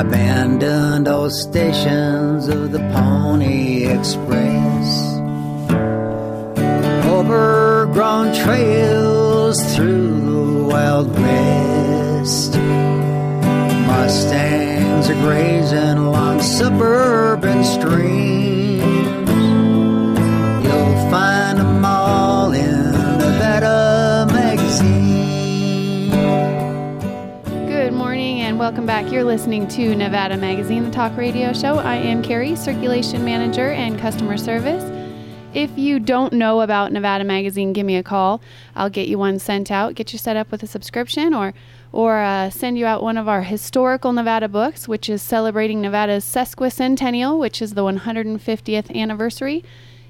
abandoned old stations of the Pony Express, overgrown trails through the Wild West. Mustangs are grazing along suburban streams. Welcome back. You're listening to Nevada Magazine, the talk radio show. I am Carrie, circulation manager and customer service. If you don't know about Nevada Magazine, give me a call. I'll get you one sent out, get you set up with a subscription, or or uh, send you out one of our historical Nevada books, which is celebrating Nevada's sesquicentennial, which is the 150th anniversary.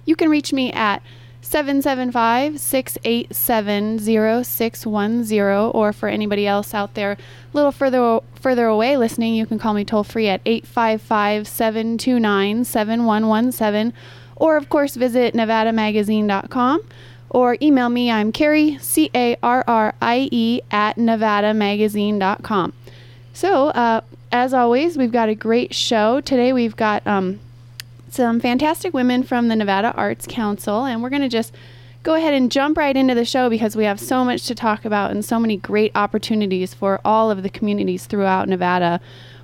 You can reach me at 775 687 0610, or for anybody else out there a little further, further away listening, you can call me toll free at 855 729 7117, or of course visit nevadamagazine.com or email me. I'm Carrie, C A R R I E, at nevadamagazine.com. So, uh, as always, we've got a great show. Today we've got um, some fantastic women from the Nevada Arts Council, and we're going to just go ahead and jump right into the show because we have so much to talk about and so many great opportunities for all of the communities throughout Nevada.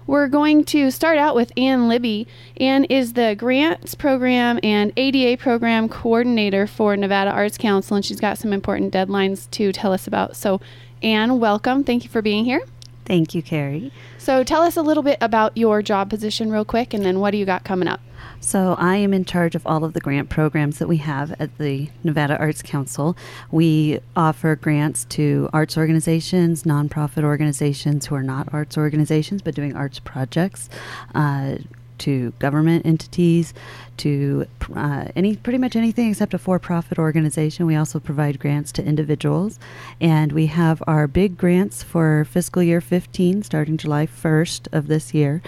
We're going to start out with Ann Libby. Ann is the Grants Program and ADA Program Coordinator for Nevada Arts Council, and she's got some important deadlines to tell us about. So, Ann, welcome. Thank you for being here. Thank you, Carrie. So, tell us a little bit about your job position, real quick, and then what do you got coming up? So, I am in charge of all of the grant programs that we have at the Nevada Arts Council. We offer grants to arts organizations, nonprofit organizations who are not arts organizations but doing arts projects, uh, to government entities, to uh, any pretty much anything except a for-profit organization. We also provide grants to individuals, and we have our big grants for fiscal year 15, starting July 1st of this year.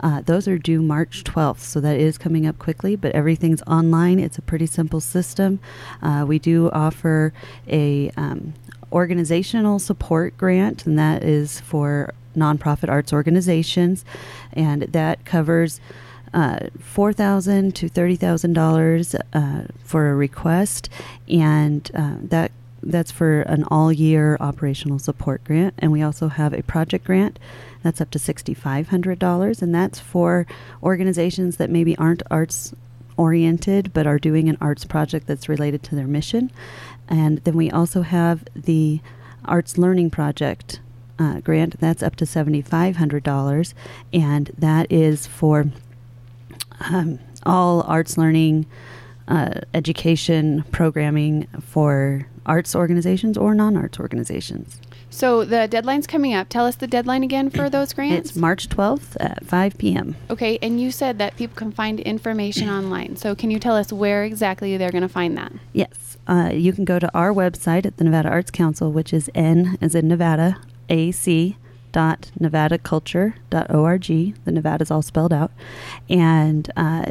Uh, those are due March 12th, so that is coming up quickly, but everything's online. It's a pretty simple system. Uh, we do offer a um, organizational support grant, and that is for nonprofit arts organizations, and that covers uh, four thousand to thirty thousand uh, dollars for a request, and uh, that that's for an all-year operational support grant. And we also have a project grant that's up to sixty-five hundred dollars, and that's for organizations that maybe aren't arts oriented but are doing an arts project that's related to their mission. And then we also have the Arts Learning Project uh, grant. That's up to $7,500, and that is for um, all arts learning, uh, education programming for arts organizations or non arts organizations. So the deadline's coming up. Tell us the deadline again for those grants. It's March 12th at 5 p.m. Okay, and you said that people can find information online. So can you tell us where exactly they're going to find that? Yes. Uh, you can go to our website at the Nevada Arts Council, which is N as in Nevada, AC The Nevada is all spelled out. And uh,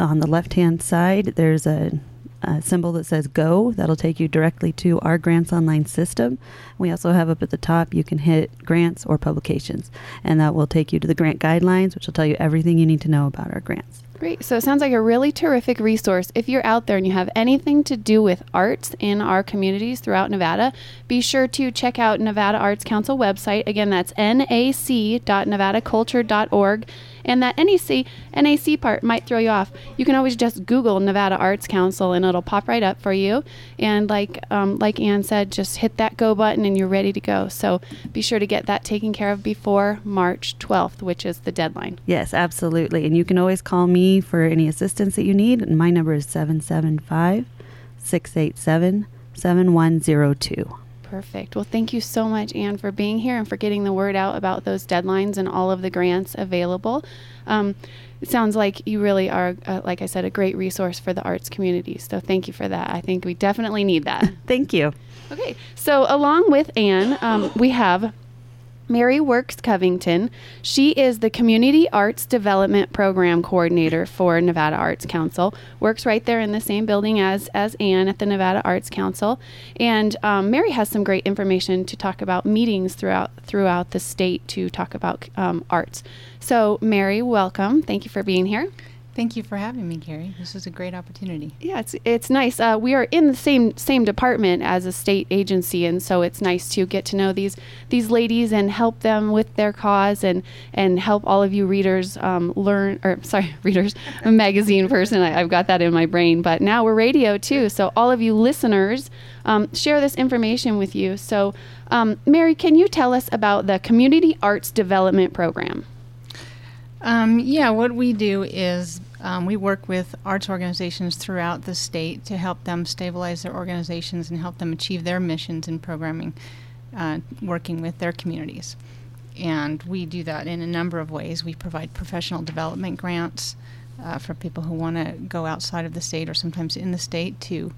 on the left hand side, there's a, a, symbol that says Go. That'll take you directly to our grants online system. We also have up at the top, you can hit grants or publications. And that will take you to the grant guidelines, which will tell you everything you need to know about our grants. Great. So it sounds like a really terrific resource. If you're out there and you have anything to do with arts in our communities throughout Nevada, be sure to check out Nevada Arts Council website. Again, that's nac.nevadaculture.org. And that NAC, NAC part might throw you off. You can always just Google Nevada Arts Council and it'll pop right up for you. And like um, like Ann said, just hit that go button and you're ready to go. So be sure to get that taken care of before March 12th, which is the deadline. Yes, absolutely. And you can always call me for any assistance that you need. And my number is 775 687 7102. Perfect. Well, thank you so much, Anne, for being here and for getting the word out about those deadlines and all of the grants available. Um, it sounds like you really are, uh, like I said, a great resource for the arts community. So thank you for that. I think we definitely need that. thank you. Okay, so along with Anne, um, we have Mary Works Covington. She is the Community Arts Development Program Coordinator for Nevada Arts Council. Works right there in the same building as as Ann at the Nevada Arts Council. And um, Mary has some great information to talk about meetings throughout throughout the state to talk about um, arts. So, Mary, welcome. Thank you for being here. Thank you for having me, Carrie. This is a great opportunity. Yeah, it's it's nice. Uh, we are in the same same department as a state agency, and so it's nice to get to know these these ladies and help them with their cause, and and help all of you readers um, learn. Or sorry, readers, a magazine person. I, have got that in my brain, but now we're radio too. So all of you listeners, um, share this information with you. So, um, Mary, can you tell us about the Community Arts Development Program? Um, yeah, what we do is um, we work with arts organizations throughout the state to help them stabilize their organizations and help them achieve their missions in programming, uh, working with their communities. And we do that in a number of ways. We provide professional development grants uh, for people who want to go outside of the state or sometimes in the state to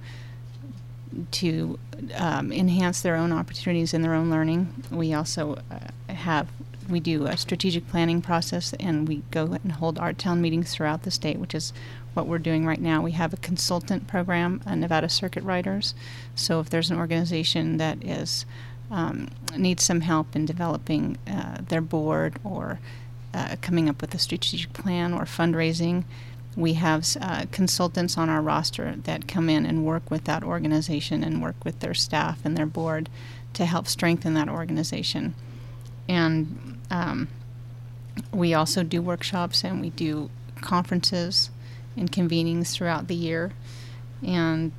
to um, enhance their own opportunities in their own learning. We also uh, have we do a strategic planning process and we go and hold art town meetings throughout the state, which is what we're doing right now. We have a consultant program, Nevada Circuit Riders. So if there's an organization that is um, needs some help in developing uh, their board or uh, coming up with a strategic plan or fundraising, we have uh, consultants on our roster that come in and work with that organization and work with their staff and their board to help strengthen that organization. And um, we also do workshops and we do conferences and convenings throughout the year. And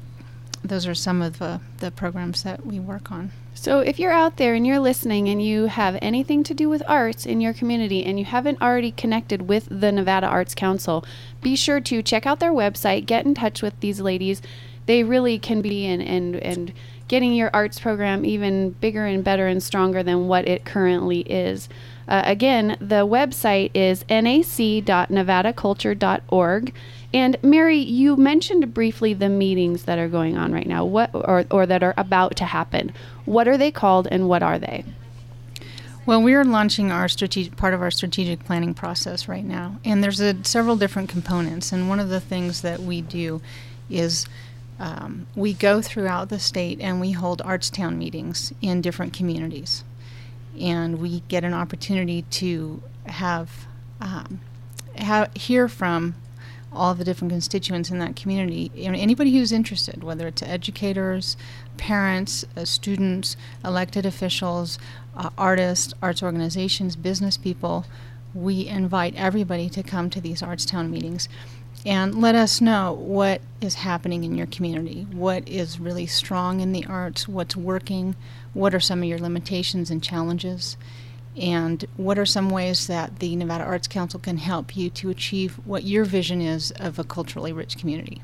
those are some of the, the programs that we work on. So, if you're out there and you're listening and you have anything to do with arts in your community and you haven't already connected with the Nevada Arts Council, be sure to check out their website, get in touch with these ladies. They really can be and and and getting your arts program even bigger and better and stronger than what it currently is. Uh, again, the website is nac.nevadaculture.org. And Mary, you mentioned briefly the meetings that are going on right now, what or, or that are about to happen. What are they called and what are they? Well, we are launching our strategic part of our strategic planning process right now, and there's a, several different components. And one of the things that we do is um, we go throughout the state and we hold arts town meetings in different communities and we get an opportunity to have, um, hear from all the different constituents in that community. anybody who's interested, whether it's educators, parents, uh, students, elected officials, uh, artists, arts organizations, business people, we invite everybody to come to these Arts Town meetings and let us know what is happening in your community, what is really strong in the arts, what's working, what are some of your limitations and challenges, and what are some ways that the Nevada Arts Council can help you to achieve what your vision is of a culturally rich community.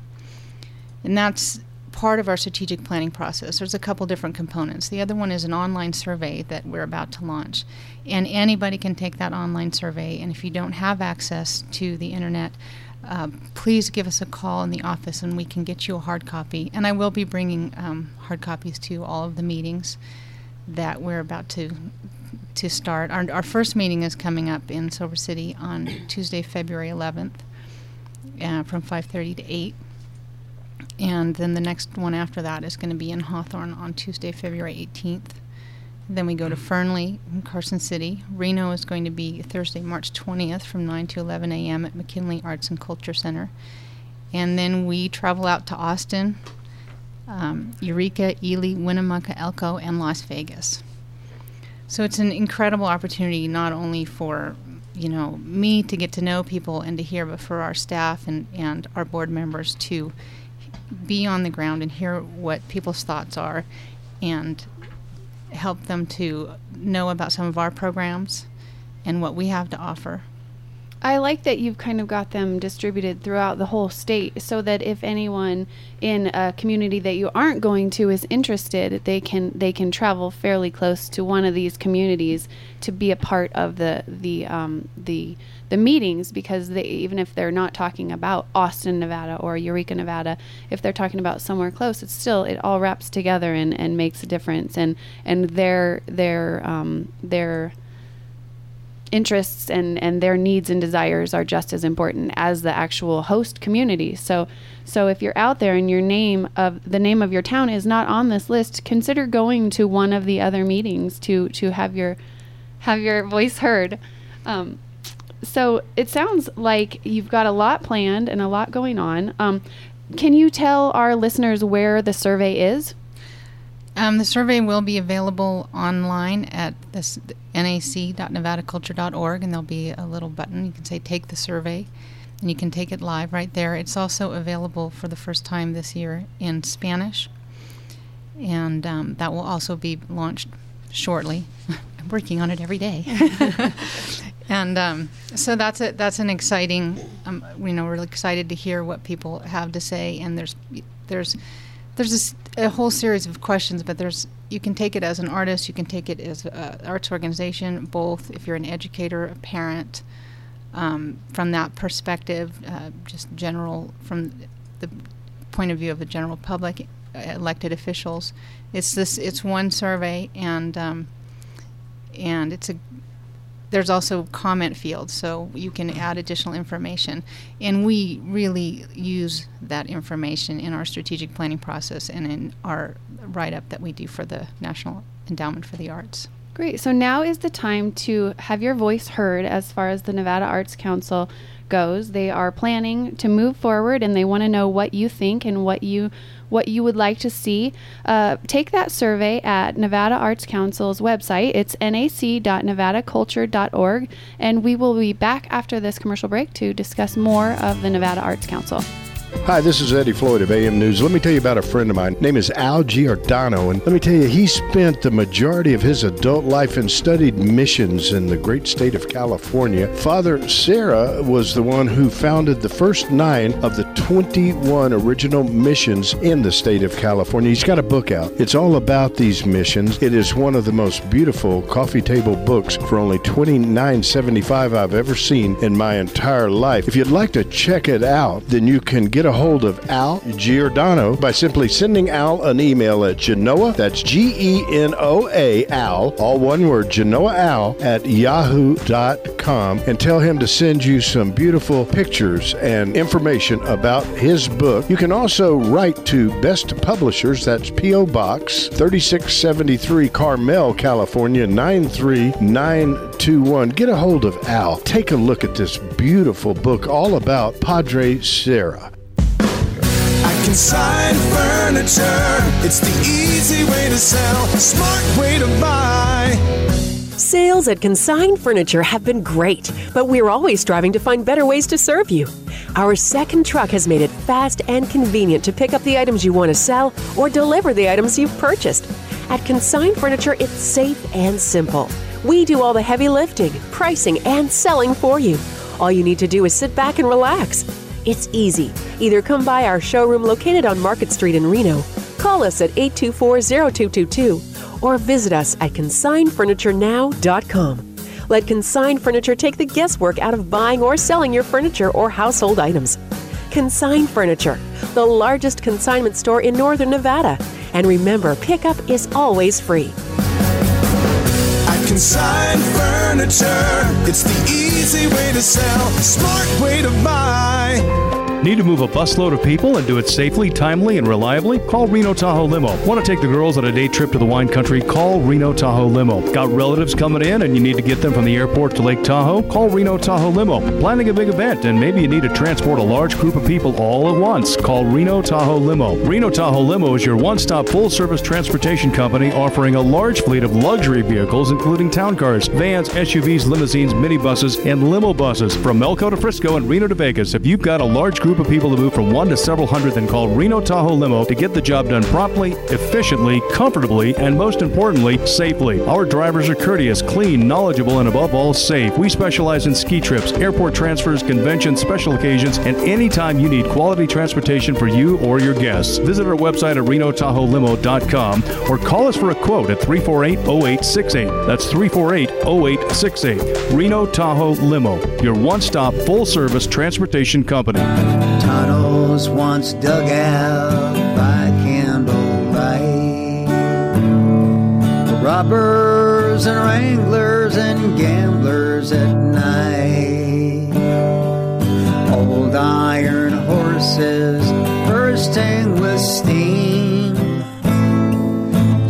And that's part of our strategic planning process. There's a couple different components. The other one is an online survey that we're about to launch. And anybody can take that online survey, and if you don't have access to the internet, uh, please give us a call in the office and we can get you a hard copy. And I will be bringing um, hard copies to all of the meetings that we're about to to start. Our, our first meeting is coming up in Silver City on Tuesday, February 11th, uh, from 5:30 to 8. And then the next one after that is going to be in Hawthorne on Tuesday, February 18th. Then we go to Fernley in Carson City. Reno is going to be Thursday, March 20th from 9 to 11 a.m. at McKinley Arts and Culture Center. And then we travel out to Austin, um, Eureka, Ely, Winnemucca, Elko, and Las Vegas. So it's an incredible opportunity not only for you know me to get to know people and to hear, but for our staff and, and our board members to be on the ground and hear what people's thoughts are and help them to know about some of our programs and what we have to offer. I like that you've kind of got them distributed throughout the whole state so that if anyone in a community that you aren't going to is interested, they can they can travel fairly close to one of these communities to be a part of the the um, the the meetings because they even if they're not talking about Austin, Nevada or Eureka, Nevada, if they're talking about somewhere close, it's still it all wraps together and, and makes a difference and and their their um, their interests and, and their needs and desires are just as important as the actual host community. So so if you're out there and your name of the name of your town is not on this list, consider going to one of the other meetings to to have your have your voice heard. Um, so it sounds like you've got a lot planned and a lot going on. Um, can you tell our listeners where the survey is? Um, the survey will be available online at this nac.nevadaculture.org, and there'll be a little button. You can say "Take the survey," and you can take it live right there. It's also available for the first time this year in Spanish, and um, that will also be launched shortly. I'm working on it every day, and um, so that's it. That's an exciting. Um, you know, we're excited to hear what people have to say, and there's there's there's this, a whole series of questions, but there's you can take it as an artist, you can take it as an arts organization, both if you're an educator, a parent, um, from that perspective, uh, just general from the point of view of the general public, elected officials. It's this. It's one survey, and um, and it's a there's also comment fields, so you can add additional information. And we really use that information in our strategic planning process and in our write up that we do for the National Endowment for the Arts. Great. So now is the time to have your voice heard as far as the Nevada Arts Council goes. They are planning to move forward and they want to know what you think and what you what you would like to see, uh, take that survey at Nevada Arts Council's website. It's nac.nevadaculture.org, and we will be back after this commercial break to discuss more of the Nevada Arts Council. Hi, this is Eddie Floyd of AM News. Let me tell you about a friend of mine. His name is Al Giordano, and let me tell you, he spent the majority of his adult life and studied missions in the great state of California. Father Serra was the one who founded the first nine of the 21 original missions in the state of California. He's got a book out. It's all about these missions. It is one of the most beautiful coffee table books for only $29.75 I've ever seen in my entire life. If you'd like to check it out, then you can get a hold of Al Giordano by simply sending Al an email at Genoa, that's G E N O A Al, all one word, Genoa Al, at yahoo.com, and tell him to send you some beautiful pictures and information about his book. You can also write to Best Publishers, that's P.O. Box 3673, Carmel, California 93921. Get a hold of Al. Take a look at this beautiful book all about Padre Serra. Consign Furniture. It's the easy way to sell, smart way to buy. Sales at Consign Furniture have been great, but we're always striving to find better ways to serve you. Our second truck has made it fast and convenient to pick up the items you want to sell or deliver the items you've purchased. At Consign Furniture, it's safe and simple. We do all the heavy lifting, pricing, and selling for you. All you need to do is sit back and relax. It's easy. Either come by our showroom located on Market Street in Reno, call us at 824 0222, or visit us at consignfurniturenowcom Let Consign Furniture take the guesswork out of buying or selling your furniture or household items. Consign Furniture, the largest consignment store in northern Nevada. And remember, pickup is always free. Consign Furniture, it's the easy way to sell, smart way to buy. Need to move a busload of people and do it safely, timely, and reliably? Call Reno Tahoe Limo. Want to take the girls on a day trip to the wine country? Call Reno Tahoe Limo. Got relatives coming in and you need to get them from the airport to Lake Tahoe? Call Reno Tahoe Limo. Planning a big event and maybe you need to transport a large group of people all at once? Call Reno Tahoe Limo. Reno Tahoe Limo is your one stop full service transportation company offering a large fleet of luxury vehicles, including town cars, vans, SUVs, limousines, minibuses, and limo buses. From Elko to Frisco and Reno to Vegas, if you've got a large group of people to move from one to several hundred, then call Reno Tahoe Limo to get the job done promptly, efficiently, comfortably, and most importantly, safely. Our drivers are courteous, clean, knowledgeable, and above all, safe. We specialize in ski trips, airport transfers, conventions, special occasions, and anytime you need quality transportation for you or your guests. Visit our website at renotahoelimo.com or call us for a quote at 348 0868. That's 348 0868. Reno Tahoe Limo, your one stop full service transportation company. Tunnels once dug out by candlelight. Robbers and wranglers and gamblers at night. Old iron horses bursting with steam.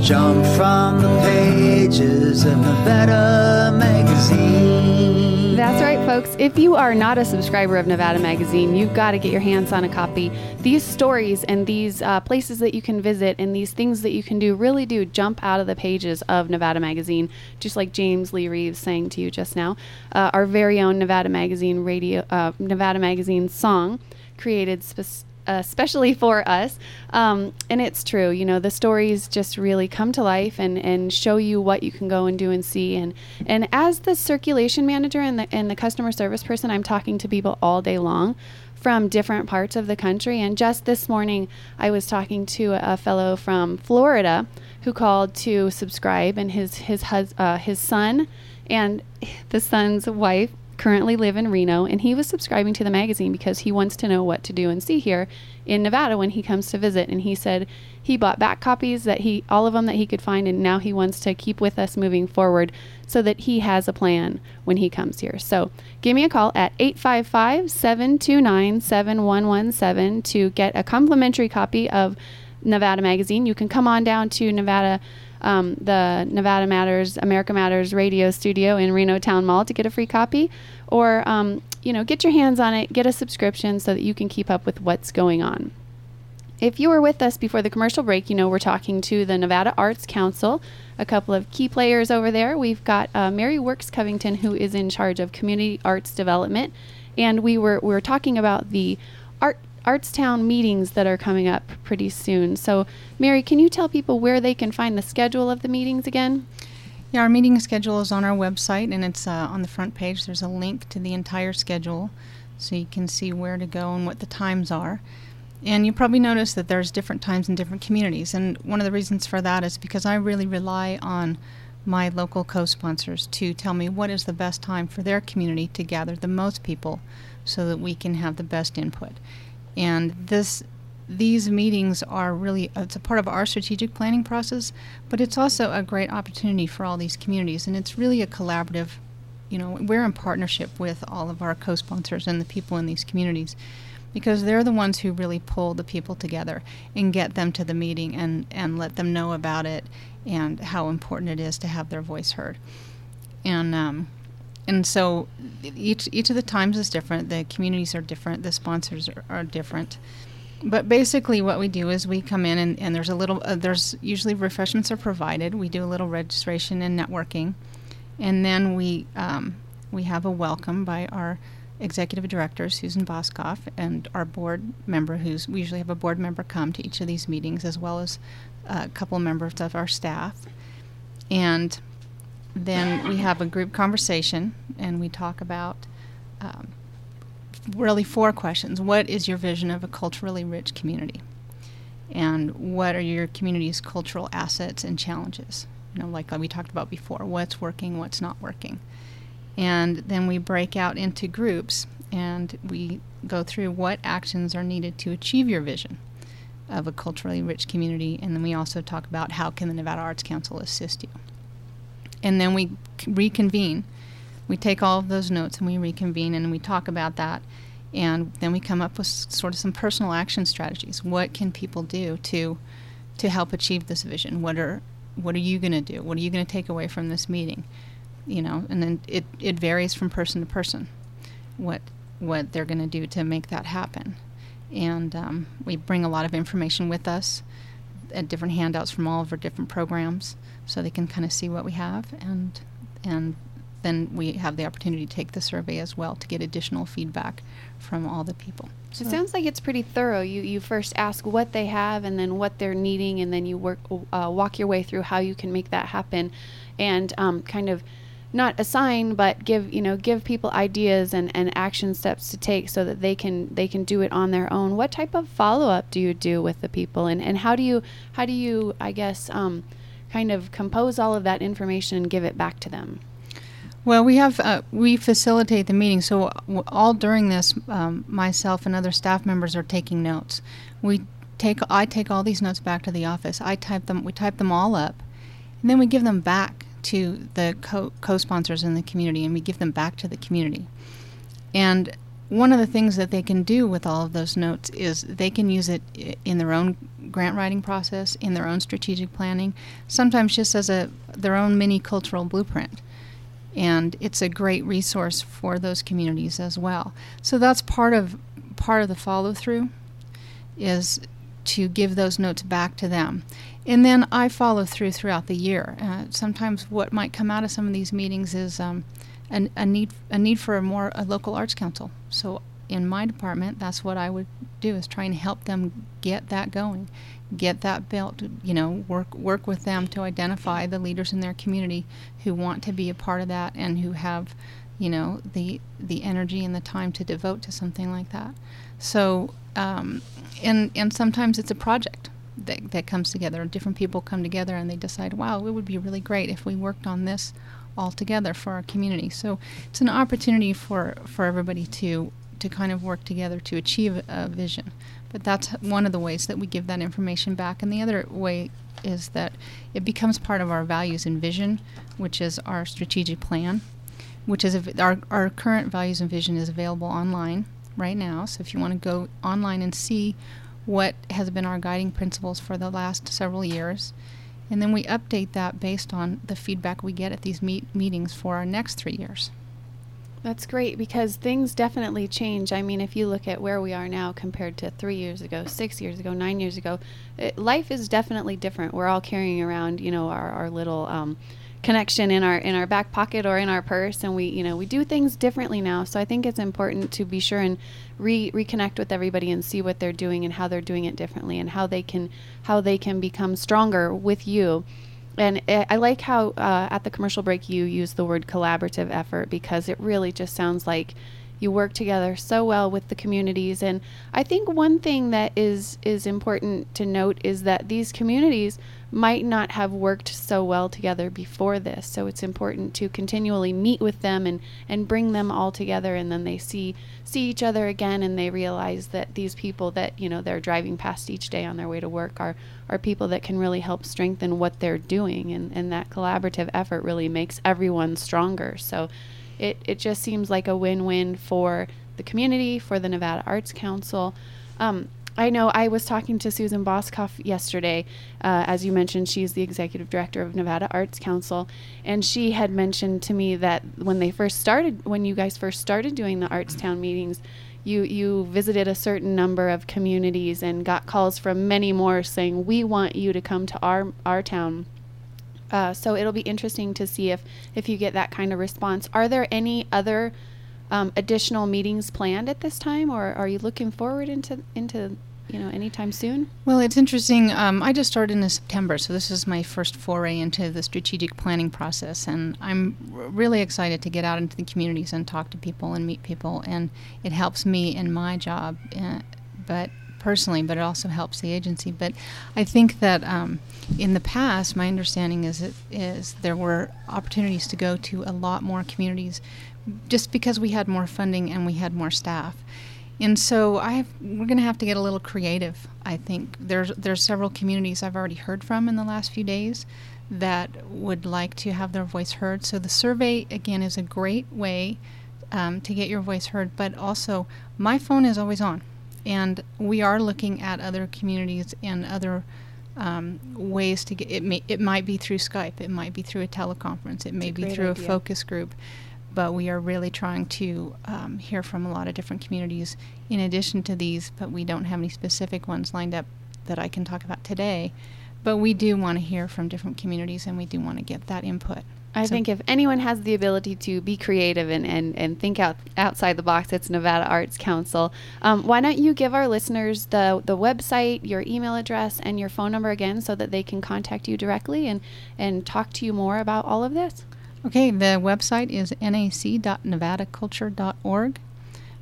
Jump from the pages of Nevada magazine. That's right, folks. If you are not a subscriber of Nevada Magazine, you've got to get your hands on a copy. These stories and these uh, places that you can visit and these things that you can do really do jump out of the pages of Nevada Magazine, just like James Lee Reeves saying to you just now. Uh, our very own Nevada Magazine radio, uh, Nevada Magazine song created specifically especially for us. Um, and it's true, you know, the stories just really come to life and, and show you what you can go and do and see. And, and as the circulation manager and the, and the customer service person, I'm talking to people all day long from different parts of the country. And just this morning, I was talking to a fellow from Florida who called to subscribe, and his his hus- uh, his son and the son's wife currently live in Reno, and he was subscribing to the magazine because he wants to know what to do and see here in Nevada when he comes to visit. And he said he bought back copies that he all of them that he could find, and now he wants to keep with us moving forward so that he has a plan when he comes here. So give me a call at 855 729 7117 to get a complimentary copy of Nevada Magazine. You can come on down to Nevada um, the Nevada Matters, America Matters radio studio in Reno Town Mall to get a free copy, or um, you know, get your hands on it, get a subscription so that you can keep up with what's going on. If you were with us before the commercial break, you know we're talking to the Nevada Arts Council, a couple of key players over there. We've got uh, Mary Works Covington, who is in charge of community arts development, and we were we were talking about the art Artstown meetings that are coming up pretty soon. So, Mary, can you tell people where they can find the schedule of the meetings again? Yeah, our meeting schedule is on our website, and it's uh, on the front page. There's a link to the entire schedule, so you can see where to go and what the times are. And you probably notice that there's different times in different communities, and one of the reasons for that is because I really rely on my local co-sponsors to tell me what is the best time for their community to gather the most people, so that we can have the best input. And this these meetings are really it's a part of our strategic planning process, but it's also a great opportunity for all these communities and it's really a collaborative you know, we're in partnership with all of our co-sponsors and the people in these communities because they're the ones who really pull the people together and get them to the meeting and, and let them know about it and how important it is to have their voice heard. And um, and so each each of the times is different. The communities are different. The sponsors are, are different. But basically, what we do is we come in and, and there's a little uh, there's usually refreshments are provided. We do a little registration and networking, and then we um, we have a welcome by our executive director Susan Boskoff and our board member who's we usually have a board member come to each of these meetings as well as a couple members of our staff and then we have a group conversation and we talk about um, really four questions. What is your vision of a culturally rich community? And what are your community's cultural assets and challenges? You know, like we talked about before, what's working, what's not working. And then we break out into groups and we go through what actions are needed to achieve your vision of a culturally rich community. And then we also talk about how can the Nevada Arts Council assist you and then we reconvene. We take all of those notes and we reconvene and we talk about that. And then we come up with sort of some personal action strategies. What can people do to to help achieve this vision? What are what are you going to do? What are you going to take away from this meeting? You know, and then it, it varies from person to person what what they're going to do to make that happen. And um, we bring a lot of information with us, at different handouts from all of our different programs so they can kind of see what we have and and then we have the opportunity to take the survey as well to get additional feedback from all the people. So it sounds like it's pretty thorough. You you first ask what they have and then what they're needing, and then you work uh, walk your way through how you can make that happen, and um, kind of not assign but give you know give people ideas and, and action steps to take so that they can they can do it on their own what type of follow-up do you do with the people and, and how do you how do you i guess um, kind of compose all of that information and give it back to them? Well, we have uh, we facilitate the meeting, so all during this, um, myself and other staff members are taking notes. We take I take all these notes back to the office. I type them. We type them all up, and then we give them back to the co- co-sponsors in the community, and we give them back to the community. And one of the things that they can do with all of those notes is they can use it in their own grant writing process, in their own strategic planning, sometimes just as a their own mini cultural blueprint. And it's a great resource for those communities as well. So that's part of part of the follow through is to give those notes back to them. And then I follow through throughout the year. Uh, sometimes what might come out of some of these meetings is um, a, a need a need for a more a local arts council. So in my department, that's what I would do is try and help them get that going, get that built. You know, work work with them to identify the leaders in their community who want to be a part of that and who have, you know, the the energy and the time to devote to something like that. So, um, and and sometimes it's a project that that comes together. Different people come together and they decide, wow, it would be really great if we worked on this all together for our community. So it's an opportunity for, for everybody to to kind of work together to achieve a vision. But that's one of the ways that we give that information back. And the other way is that it becomes part of our values and vision, which is our strategic plan, which is our, our current values and vision is available online right now. So if you want to go online and see what has been our guiding principles for the last several years, and then we update that based on the feedback we get at these meet- meetings for our next three years. That's great because things definitely change. I mean, if you look at where we are now compared to three years ago, six years ago, nine years ago, it, life is definitely different. We're all carrying around, you know, our, our little um, connection in our in our back pocket or in our purse and we you know we do things differently now. So i think it's important to be sure and re- reconnect with everybody and see what they're doing and how they're doing it differently and how they can how they can become stronger with you. And I like how uh, at the commercial break you use the word collaborative effort because it really just sounds like you work together so well with the communities. And i think one thing that is is important to note is that these communities might not have worked so well together before this so it's important to continually meet with them and and bring them all together and then they see see each other again and they realize that these people that you know they're driving past each day on their way to work are are people that can really help strengthen what they're doing and and that collaborative effort really makes everyone stronger so it, it just seems like a win win for the community, for the Nevada Arts Council. Um, I know I was talking to Susan Boskoff yesterday. Uh, as you mentioned, she's the executive director of Nevada Arts Council. And she had mentioned to me that when they first started, when you guys first started doing the Arts Town meetings, you, you visited a certain number of communities and got calls from many more saying, We want you to come to our, our town uh, so it'll be interesting to see if if you get that kind of response. Are there any other um, additional meetings planned at this time, or are you looking forward into into you know anytime soon? Well, it's interesting. Um, I just started in September, so this is my first foray into the strategic planning process, and I'm r- really excited to get out into the communities and talk to people and meet people, and it helps me in my job. Uh, but personally, but it also helps the agency. But I think that um, in the past, my understanding is it is there were opportunities to go to a lot more communities, just because we had more funding and we had more staff. And so I have, we're going to have to get a little creative. I think there's there's several communities I've already heard from in the last few days that would like to have their voice heard. So the survey again is a great way um, to get your voice heard. But also, my phone is always on and we are looking at other communities and other um, ways to get it. May, it might be through Skype, it might be through a teleconference, it may be through idea. a focus group, but we are really trying to um, hear from a lot of different communities in addition to these. But we don't have any specific ones lined up that I can talk about today. But we do want to hear from different communities, and we do want to get that input. I so think if anyone has the ability to be creative and, and, and think out outside the box, it's Nevada Arts Council. Um, why don't you give our listeners the, the website, your email address, and your phone number again so that they can contact you directly and, and talk to you more about all of this? Okay, the website is nac.nevadaculture.org.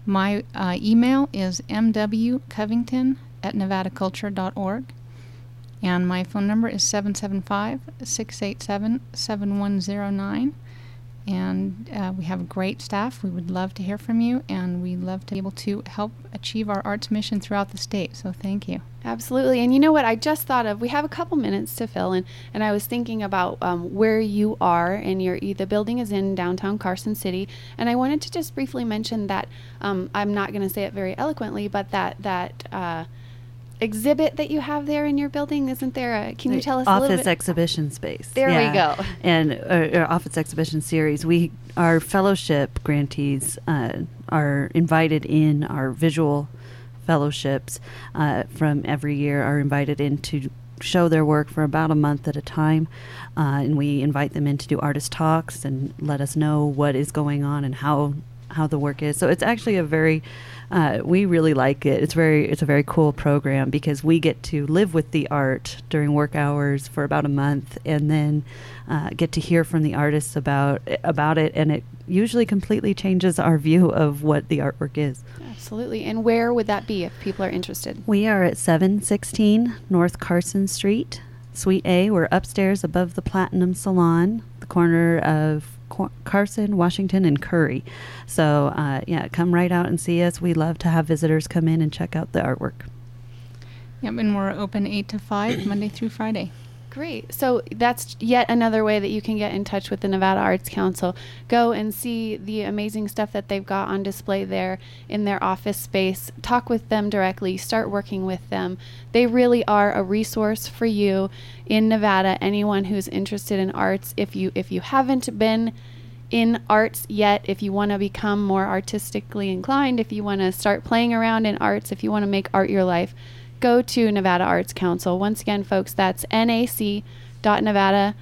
My uh, email is mwcovington at nevadaculture.org. And my phone number is 775 687 7109. And uh, we have great staff. We would love to hear from you, and we love to be able to help achieve our arts mission throughout the state. So thank you. Absolutely. And you know what? I just thought of we have a couple minutes to fill, and, and I was thinking about um, where you are, and your the building is in downtown Carson City. And I wanted to just briefly mention that um, I'm not going to say it very eloquently, but that that uh, exhibit that you have there in your building isn't there? A, can you tell us a little office bit? exhibition space. There we go. And uh, our office exhibition series. We our fellowship grantees uh, are invited in. Our visual fellowships uh, from every year are invited in to show their work for about a month at a time, uh, and we invite them in to do artist talks and let us know what is going on and how how the work is. So it's actually a very uh, we really like it. It's very it's a very cool program because we get to live with the art during work hours for about a month, and then uh, get to hear from the artists about about it, and it usually completely changes our view of what the artwork is. Absolutely. And where would that be if people are interested? We are at 716 North Carson Street, Suite A. We're upstairs above the Platinum Salon, the corner of Carson, Washington, and Curry. So, uh, yeah, come right out and see us. We love to have visitors come in and check out the artwork. Yep, and we're open 8 to 5, Monday through Friday. Great. So that's yet another way that you can get in touch with the Nevada Arts Council. Go and see the amazing stuff that they've got on display there in their office space. Talk with them directly. Start working with them. They really are a resource for you in Nevada. Anyone who's interested in arts, if you if you haven't been in arts yet, if you want to become more artistically inclined, if you want to start playing around in arts, if you want to make art your life, go to Nevada Arts Council. Once again, folks, that's nac.nevada.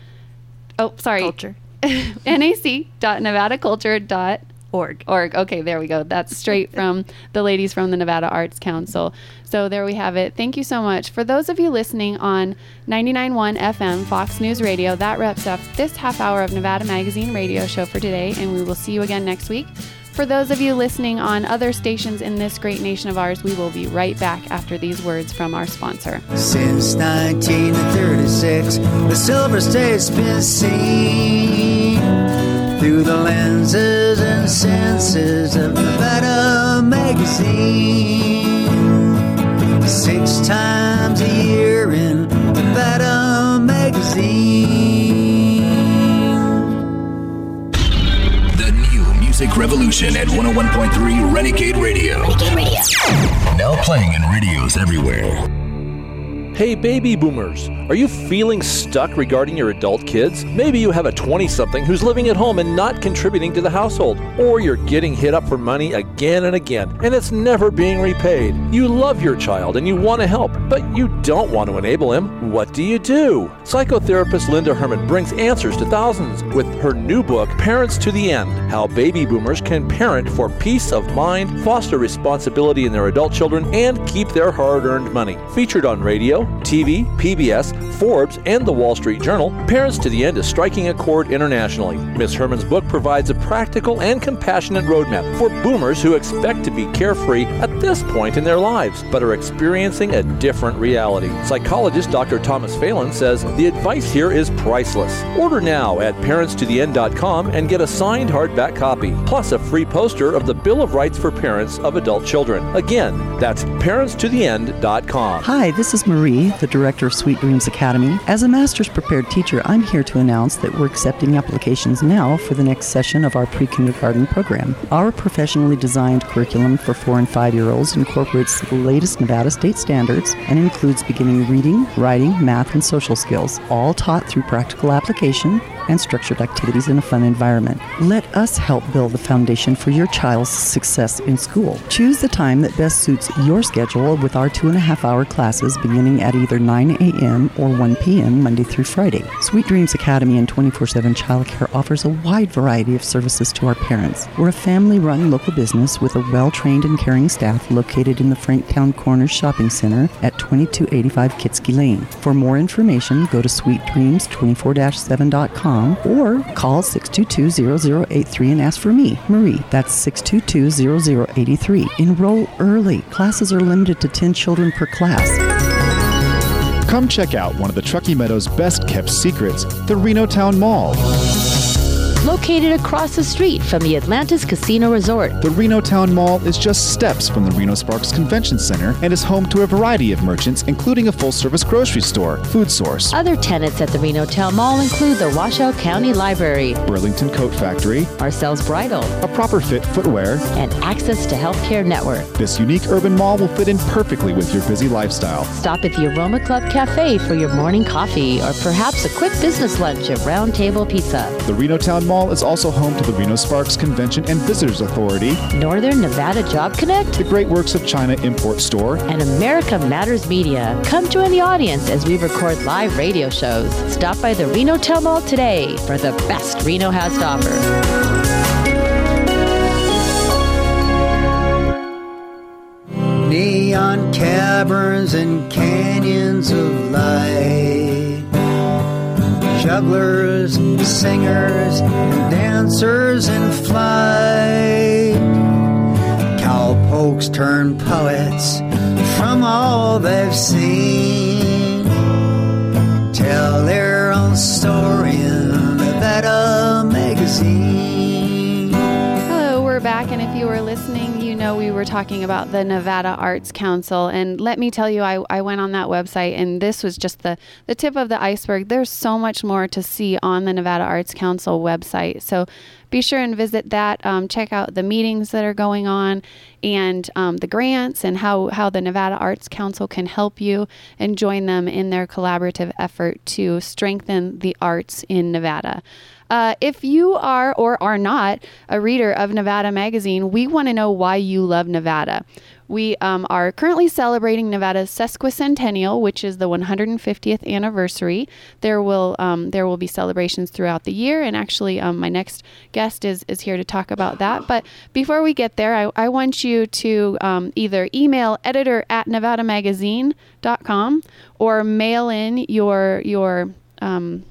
Oh, sorry. Culture. nac.nevadaculture.org. Org. Org. Okay, there we go. That's straight from the ladies from the Nevada Arts Council. So there we have it. Thank you so much. For those of you listening on 99.1 FM Fox News Radio, that wraps up this half hour of Nevada Magazine radio show for today, and we will see you again next week. For those of you listening on other stations in this great nation of ours, we will be right back after these words from our sponsor. Since 1936, the Silver State's been seen through the lenses and senses of Nevada magazine. Six times a year in Nevada magazine. Revolution at 101.3 Renegade Radio. Now playing in radios everywhere. Hey, baby boomers, are you feeling stuck regarding your adult kids? Maybe you have a 20 something who's living at home and not contributing to the household, or you're getting hit up for money again and again, and it's never being repaid. You love your child and you want to help, but you don't want to enable him. What do you do? Psychotherapist Linda Herman brings answers to thousands with her new book, Parents to the End How Baby Boomers Can Parent for Peace of Mind, Foster Responsibility in Their Adult Children, and Keep Their Hard Earned Money. Featured on radio, TV, PBS, Forbes, and the Wall Street Journal, Parents to the End is striking a chord internationally. Miss Herman's book provides a practical and compassionate roadmap for boomers who expect to be carefree at this point in their lives, but are experiencing a different reality. Psychologist Dr. Thomas Phelan says the advice here is priceless. Order now at parentstotheend.com and get a signed hardback copy, plus a free poster of the Bill of Rights for Parents of Adult Children. Again, that's parentstotheend.com. Hi, this is Marie, the director of Sweet Dreams Academy. As a master's prepared teacher, I'm here to announce that we're accepting applications now for the next session of our pre kindergarten program. Our professionally designed curriculum for four and five year olds incorporates the latest Nevada state standards and includes beginning reading, writing, math, and social skills, all taught through practical application and structured activities in a fun environment. Let us help build the foundation for your child's success in school. Choose the time that best suits your schedule with our two and a half hour classes beginning at either 9 a.m. or 1 p.m. Monday through Friday. Sweet Dreams Academy and 24 7 childcare offers a wide variety of services to our parents. We're a family run local business with a well trained and caring staff located in the Franktown Corners Shopping Center at 2285 Kietzke Lane. For more information, go to sweetdreams24 7.com or call 622-0083 and ask for me, Marie. That's 622-0083. Enroll early. Classes are limited to 10 children per class. Come check out one of the Truckee Meadows best kept secrets, the Reno Town Mall. Located across the street from the Atlantis Casino Resort. The Reno Town Mall is just steps from the Reno Sparks Convention Center and is home to a variety of merchants, including a full service grocery store, Food Source, Other tenants at the Reno Town Mall include the Washoe County Library, Burlington Coat Factory, Marcel's Bridal, a proper fit footwear, and Access to Healthcare Network. This unique urban mall will fit in perfectly with your busy lifestyle. Stop at the Aroma Club Cafe for your morning coffee or perhaps a quick business lunch at Round Table Pizza. The Reno Town Mall is also home to the Reno Sparks Convention and Visitors Authority, Northern Nevada Job Connect, the Great Works of China Import Store, and America Matters Media. Come join the audience as we record live radio shows. Stop by the Reno Town Mall today for the best Reno has to offer. Neon caverns and canyons of light. Jugglers, singers, and dancers in flight. Cowpokes turn poets from all they've seen. Talking about the Nevada Arts Council. And let me tell you, I, I went on that website, and this was just the, the tip of the iceberg. There's so much more to see on the Nevada Arts Council website. So be sure and visit that. Um, check out the meetings that are going on and um, the grants and how, how the Nevada Arts Council can help you and join them in their collaborative effort to strengthen the arts in Nevada. Uh, if you are or are not a reader of Nevada Magazine, we want to know why you love Nevada. We um, are currently celebrating Nevada's sesquicentennial, which is the 150th anniversary. There will um, there will be celebrations throughout the year, and actually, um, my next guest is is here to talk about that. But before we get there, I, I want you to um, either email editor at nevadamagazine.com or mail in your your um,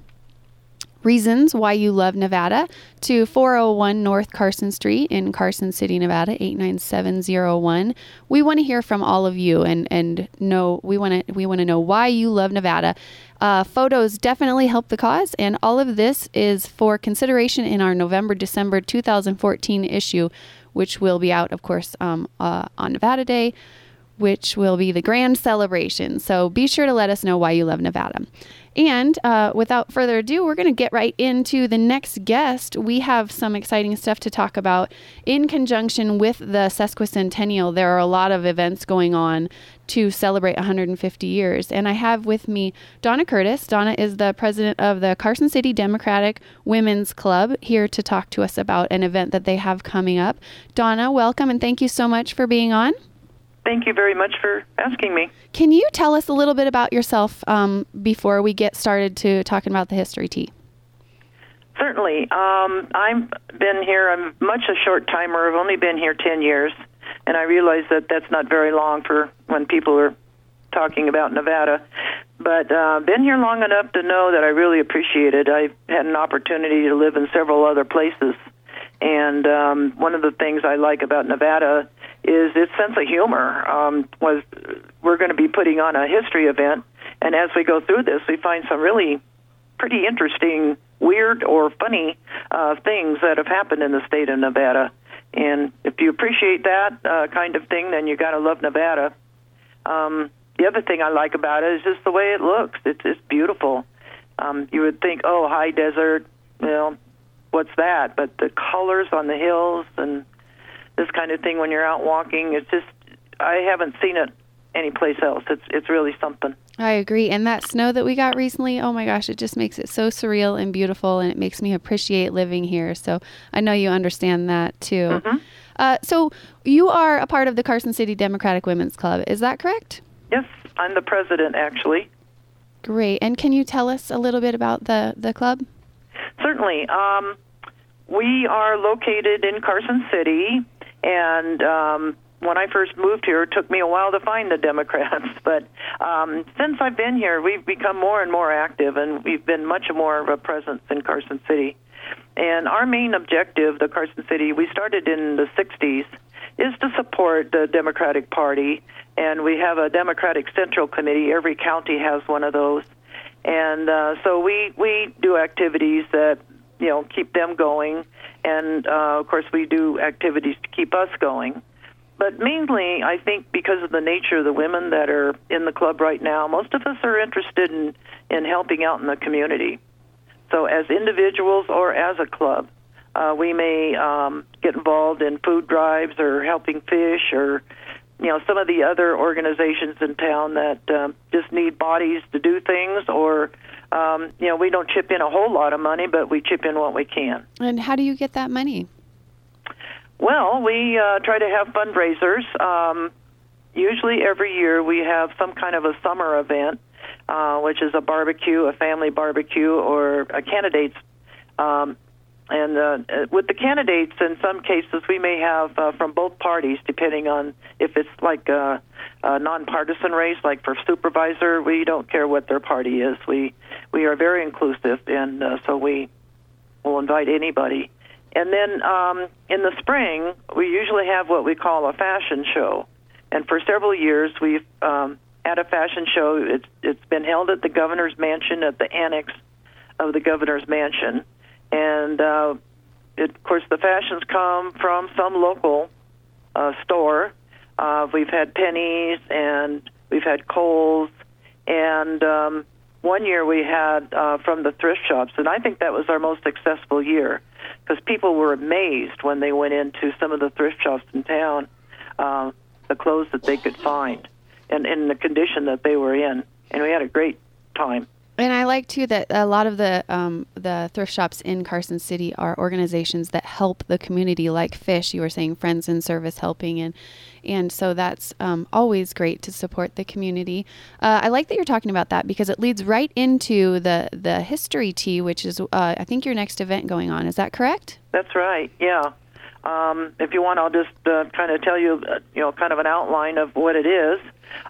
reasons why you love Nevada to 401 North Carson Street in Carson City, Nevada 89701. We want to hear from all of you and and know we want to we want to know why you love Nevada. Uh, photos definitely help the cause, and all of this is for consideration in our November December 2014 issue, which will be out, of course, um, uh, on Nevada Day which will be the grand celebration. So be sure to let us know why you love Nevada. And uh, without further ado, we're going to get right into the next guest. We have some exciting stuff to talk about in conjunction with the sesquicentennial. There are a lot of events going on to celebrate 150 years. And I have with me Donna Curtis. Donna is the president of the Carson City Democratic Women's Club, here to talk to us about an event that they have coming up. Donna, welcome and thank you so much for being on. Thank you very much for asking me. Can you tell us a little bit about yourself um, before we get started to talking about the history tea? Certainly. Um, I've been here. I'm much a short timer. I've only been here 10 years, and I realize that that's not very long for when people are talking about Nevada. But uh, been here long enough to know that I really appreciate it. I've had an opportunity to live in several other places, and um, one of the things I like about Nevada is its sense of humor. Um, was we're going to be putting on a history event, and as we go through this, we find some really pretty interesting, weird or funny uh, things that have happened in the state of Nevada. And if you appreciate that uh, kind of thing, then you got to love Nevada. Um, the other thing I like about it is just the way it looks. It's it's beautiful. Um, you would think, oh, high desert, you know, what's that? But the colors on the hills and this kind of thing when you're out walking, it's just I haven't seen it anyplace else. It's it's really something. I agree. And that snow that we got recently, oh my gosh, it just makes it so surreal and beautiful, and it makes me appreciate living here. So I know you understand that too. Mm-hmm. Uh, so you are a part of the Carson City Democratic Women's Club, is that correct? Yes, I'm the president actually. Great. And can you tell us a little bit about the, the club? Certainly. Um, we are located in Carson City, and um, when I first moved here, it took me a while to find the Democrats. But um, since I've been here, we've become more and more active, and we've been much more of a presence in Carson City. And our main objective, the Carson City, we started in the 60s, is to support the Democratic Party. And we have a Democratic Central Committee. Every county has one of those. And uh, so we, we do activities that you know keep them going, and uh, of course we do activities to keep us going. But mainly, I think because of the nature of the women that are in the club right now, most of us are interested in in helping out in the community. So, as individuals or as a club, uh, we may um, get involved in food drives or helping fish or you know some of the other organizations in town that um, just need bodies to do things or um, you know we don't chip in a whole lot of money but we chip in what we can And how do you get that money? well we uh, try to have fundraisers um, usually every year we have some kind of a summer event uh, which is a barbecue a family barbecue or a candidates um, and uh, uh, with the candidates, in some cases, we may have uh, from both parties, depending on if it's like a, a nonpartisan race, like for supervisor, we don't care what their party is. We we are very inclusive, and uh, so we will invite anybody. And then um, in the spring, we usually have what we call a fashion show. And for several years, we've um, had a fashion show. It's it's been held at the governor's mansion at the annex of the governor's mansion and uh, it, of course the fashions come from some local uh, store. Uh, we've had Penney's and we've had Kohl's, and um, one year we had uh, from the thrift shops, and I think that was our most successful year because people were amazed when they went into some of the thrift shops in town, uh, the clothes that they could find, and in the condition that they were in, and we had a great time. And I like too that a lot of the um, the thrift shops in Carson City are organizations that help the community, like Fish. You were saying Friends in Service helping, and and so that's um, always great to support the community. Uh, I like that you're talking about that because it leads right into the the history tea, which is uh, I think your next event going on. Is that correct? That's right. Yeah. Um, if you want, I'll just uh, kind of tell you, uh, you know, kind of an outline of what it is.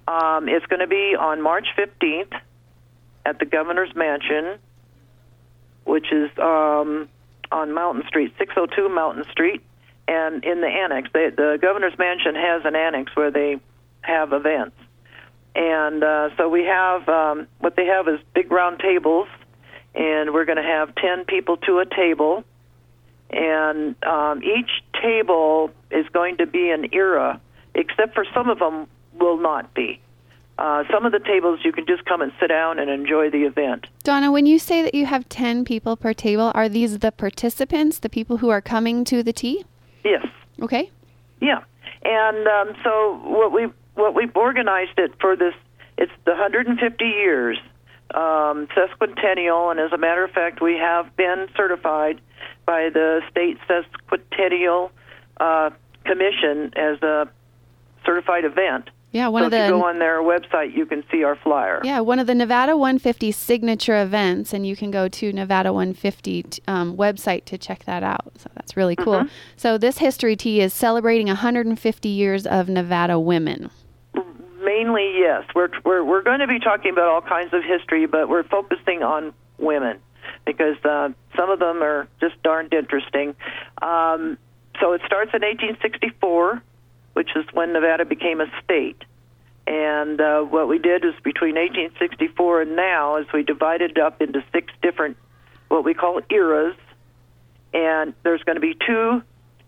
Um, it's going to be on March 15th at the governor's mansion, which is um, on Mountain Street, 602 Mountain Street, and in the annex. They, the governor's mansion has an annex where they have events. And uh, so we have um, what they have is big round tables, and we're going to have 10 people to a table. And um, each table is going to be an era, except for some of them will not be. Uh, some of the tables you can just come and sit down and enjoy the event. Donna, when you say that you have 10 people per table, are these the participants, the people who are coming to the tea? Yes. Okay. Yeah, and um, so what we what we've organized it for this. It's the 150 years um, sesquicentennial, and as a matter of fact, we have been certified by the state sesquicentennial uh, commission as a certified event. Yeah, one so of if the you go on their website, you can see our flyer. Yeah, one of the Nevada 150 signature events, and you can go to Nevada 150 t- um, website to check that out. So that's really cool. Mhm. So this history tea is celebrating 150 years of Nevada women. Mainly, yes. We're we're we're going to be talking about all kinds of history, but we're focusing on women because uh, some of them are just darned interesting. Um, so it starts in 1864, which is when Nevada became a state. And uh, what we did is between 1864 and now is we divided up into six different, what we call eras. And there's going to be two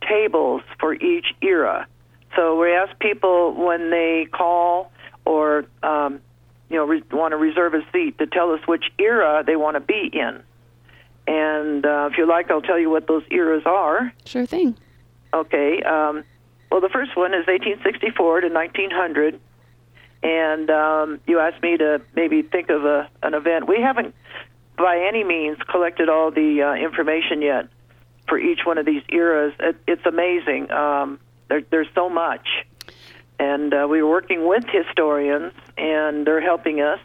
tables for each era. So we ask people when they call or um, you know re- want to reserve a seat to tell us which era they want to be in. And uh, if you like, I'll tell you what those eras are. Sure thing. Okay. Um, well, the first one is 1864 to 1900, and um, you asked me to maybe think of a, an event. We haven't, by any means, collected all the uh, information yet for each one of these eras. It, it's amazing. Um, there, there's so much, and uh, we were working with historians, and they're helping us,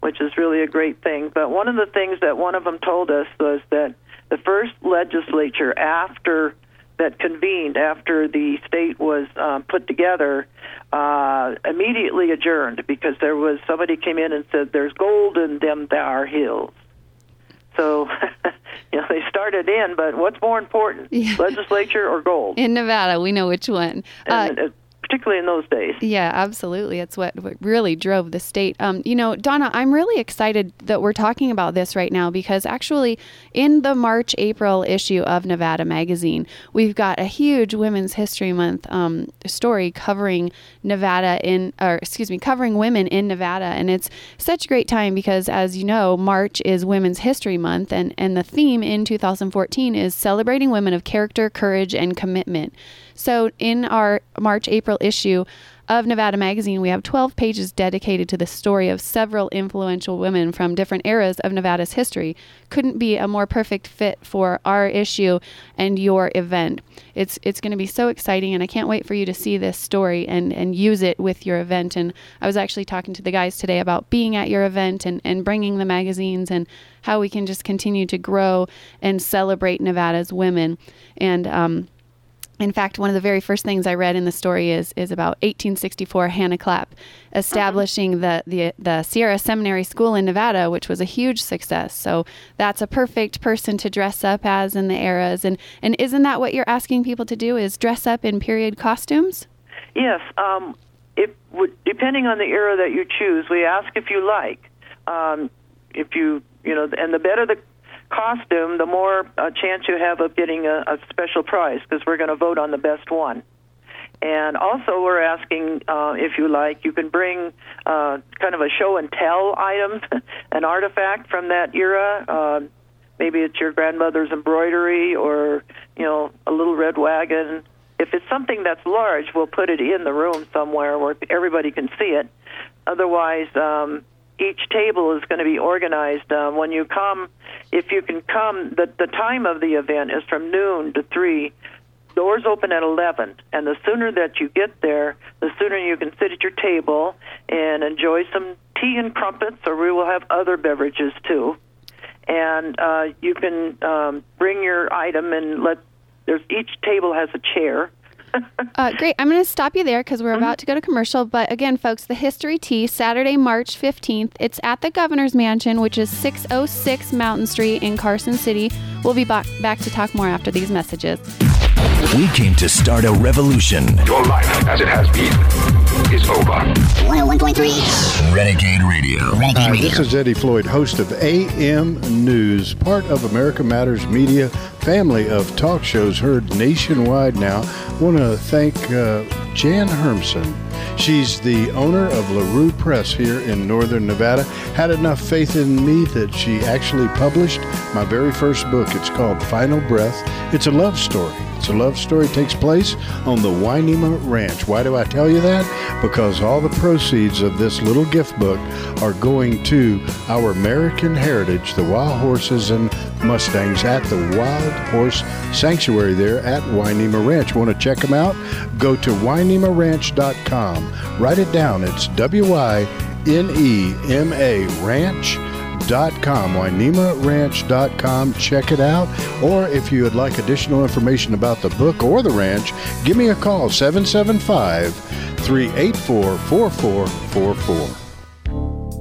which is really a great thing. But one of the things that one of them told us was that the first legislature after that convened after the state was um, put together uh, immediately adjourned because there was somebody came in and said there's gold in them thar hills. So you know they started in, but what's more important, legislature or gold? In Nevada, we know which one. Uh, And, uh, particularly in those days. Yeah, absolutely. It's what, what really drove the state. Um, you know, Donna, I'm really excited that we're talking about this right now because actually, in the March April issue of Nevada Magazine, we've got a huge Women's History Month um, story covering Nevada in, or excuse me, covering women in Nevada, and it's such a great time because, as you know, March is Women's History Month, and and the theme in 2014 is celebrating women of character, courage, and commitment. So, in our March April issue of Nevada Magazine, we have 12 pages dedicated to the story of several influential women from different eras of Nevada's history. Couldn't be a more perfect fit for our issue and your event. It's it's going to be so exciting, and I can't wait for you to see this story and, and use it with your event. And I was actually talking to the guys today about being at your event and, and bringing the magazines and how we can just continue to grow and celebrate Nevada's women. And um, in fact, one of the very first things I read in the story is is about 1864 Hannah Clapp establishing the, the the Sierra Seminary School in Nevada, which was a huge success. So that's a perfect person to dress up as in the eras. And and isn't that what you're asking people to do? Is dress up in period costumes? Yes. Um, if depending on the era that you choose, we ask if you like. Um, if you you know, and the better the costume, the more uh, chance you have of getting a, a special prize because we're going to vote on the best one. And also, we're asking uh, if you like, you can bring uh, kind of a show and tell item, an artifact from that era. Uh, maybe it's your grandmother's embroidery or, you know, a little red wagon. If it's something that's large, we'll put it in the room somewhere where everybody can see it. Otherwise, um, each table is going to be organized. Uh, when you come, if you can come, the, the time of the event is from noon to 3. Doors open at 11, and the sooner that you get there, the sooner you can sit at your table and enjoy some tea and crumpets, or we will have other beverages too. And uh, you can um, bring your item and let. There's each table has a chair, uh, great. I'm going to stop you there because we're mm-hmm. about to go to commercial. But again, folks, the History Tea, Saturday, March 15th. It's at the Governor's Mansion, which is 606 Mountain Street in Carson City. We'll be back, back to talk more after these messages. We came to start a revolution. Your life, as it has been, is over. 101.3 Renegade Radio. Renegade Hi, this is Eddie Floyd, host of AM News, part of America Matters Media family of talk shows heard nationwide now. I Want to thank uh, Jan Hermson. She's the owner of LaRue Press here in northern Nevada. Had enough faith in me that she actually published my very first book. It's called Final Breath. It's a love story. It's a love story takes place on the Wynema Ranch. Why do I tell you that? Because all the proceeds of this little gift book are going to our American heritage, the wild horses and mustangs at the Wild Horse Sanctuary there at Wynema Ranch. Want to check them out? Go to wynemaranch.com. Write it down. It's W Y N E M A Ranch wynemaranch.com, wynemaranch.com. Check it out. Or if you would like additional information about the book or the ranch, give me a call 775 384 4444.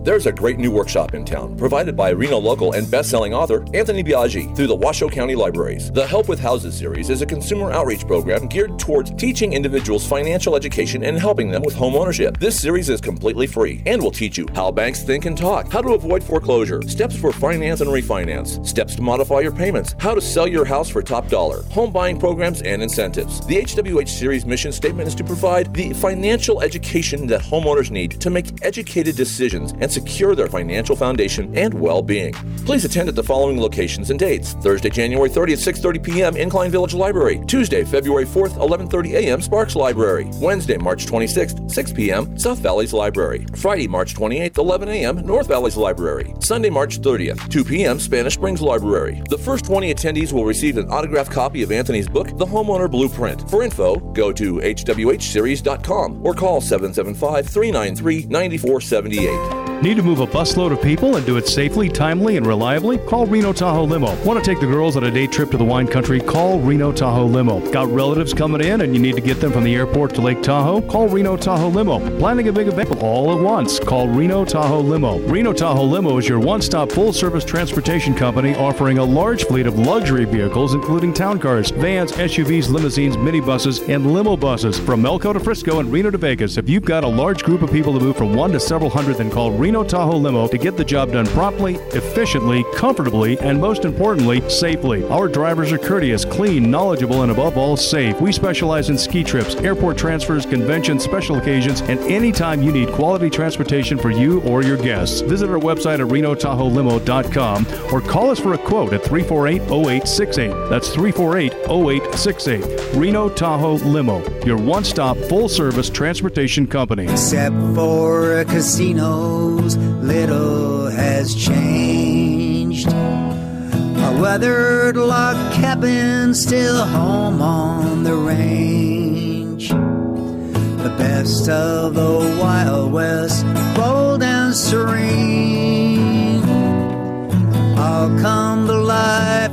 There's a great new workshop in town, provided by Reno local and best-selling author Anthony Biaggi through the Washoe County Libraries. The Help with Houses series is a consumer outreach program geared towards teaching individuals financial education and helping them with home ownership. This series is completely free and will teach you how banks think and talk, how to avoid foreclosure, steps for finance and refinance, steps to modify your payments, how to sell your house for top dollar, home buying programs and incentives. The HWH series mission statement is to provide the financial education that homeowners need to make educated decisions and secure their financial foundation and well-being. Please attend at the following locations and dates. Thursday, January 30th, 6:30 p.m. Incline Village Library. Tuesday, February 4th, 11:30 a.m. Sparks Library. Wednesday, March 26th, 6 p.m. South Valley's Library. Friday, March 28th, 11 a.m. North Valley's Library. Sunday, March 30th, 2 p.m. Spanish Springs Library. The first 20 attendees will receive an autographed copy of Anthony's book, The Homeowner Blueprint. For info, go to hwhseries.com or call 775 393 9478. Need to move a busload of people and do it safely, timely, and reliably? Call Reno Tahoe Limo. Want to take the girls on a day trip to the wine country? Call Reno Tahoe Limo. Got relatives coming in and you need to get them from the airport to Lake Tahoe? Call Reno Tahoe Limo. Planning a big event all at once? Call Reno Tahoe Limo. Reno Tahoe Limo is your one stop full service transportation company offering a large fleet of luxury vehicles, including town cars, vans, SUVs, limousines, minibuses, and limo buses. From Melco to Frisco and Reno to Vegas, if you've got a large group of people to move from one to several hundred, then call Reno Tahoe Limo to get the job done promptly, efficiently, comfortably, and most importantly, safely. Our drivers are courteous, clean, knowledgeable, and above all, safe. We specialize in ski trips, airport transfers, conventions, special occasions, and anytime you need quality transportation for you or your guests. Visit our website at renotahoelimo.com or call us for a quote at 348 0868. That's 348 0868. Reno Tahoe Limo, your one stop full service transportation company. Except for casinos, little has changed. Our weathered log cabin still home on the range. The best of the Wild West, bold and serene. All come to life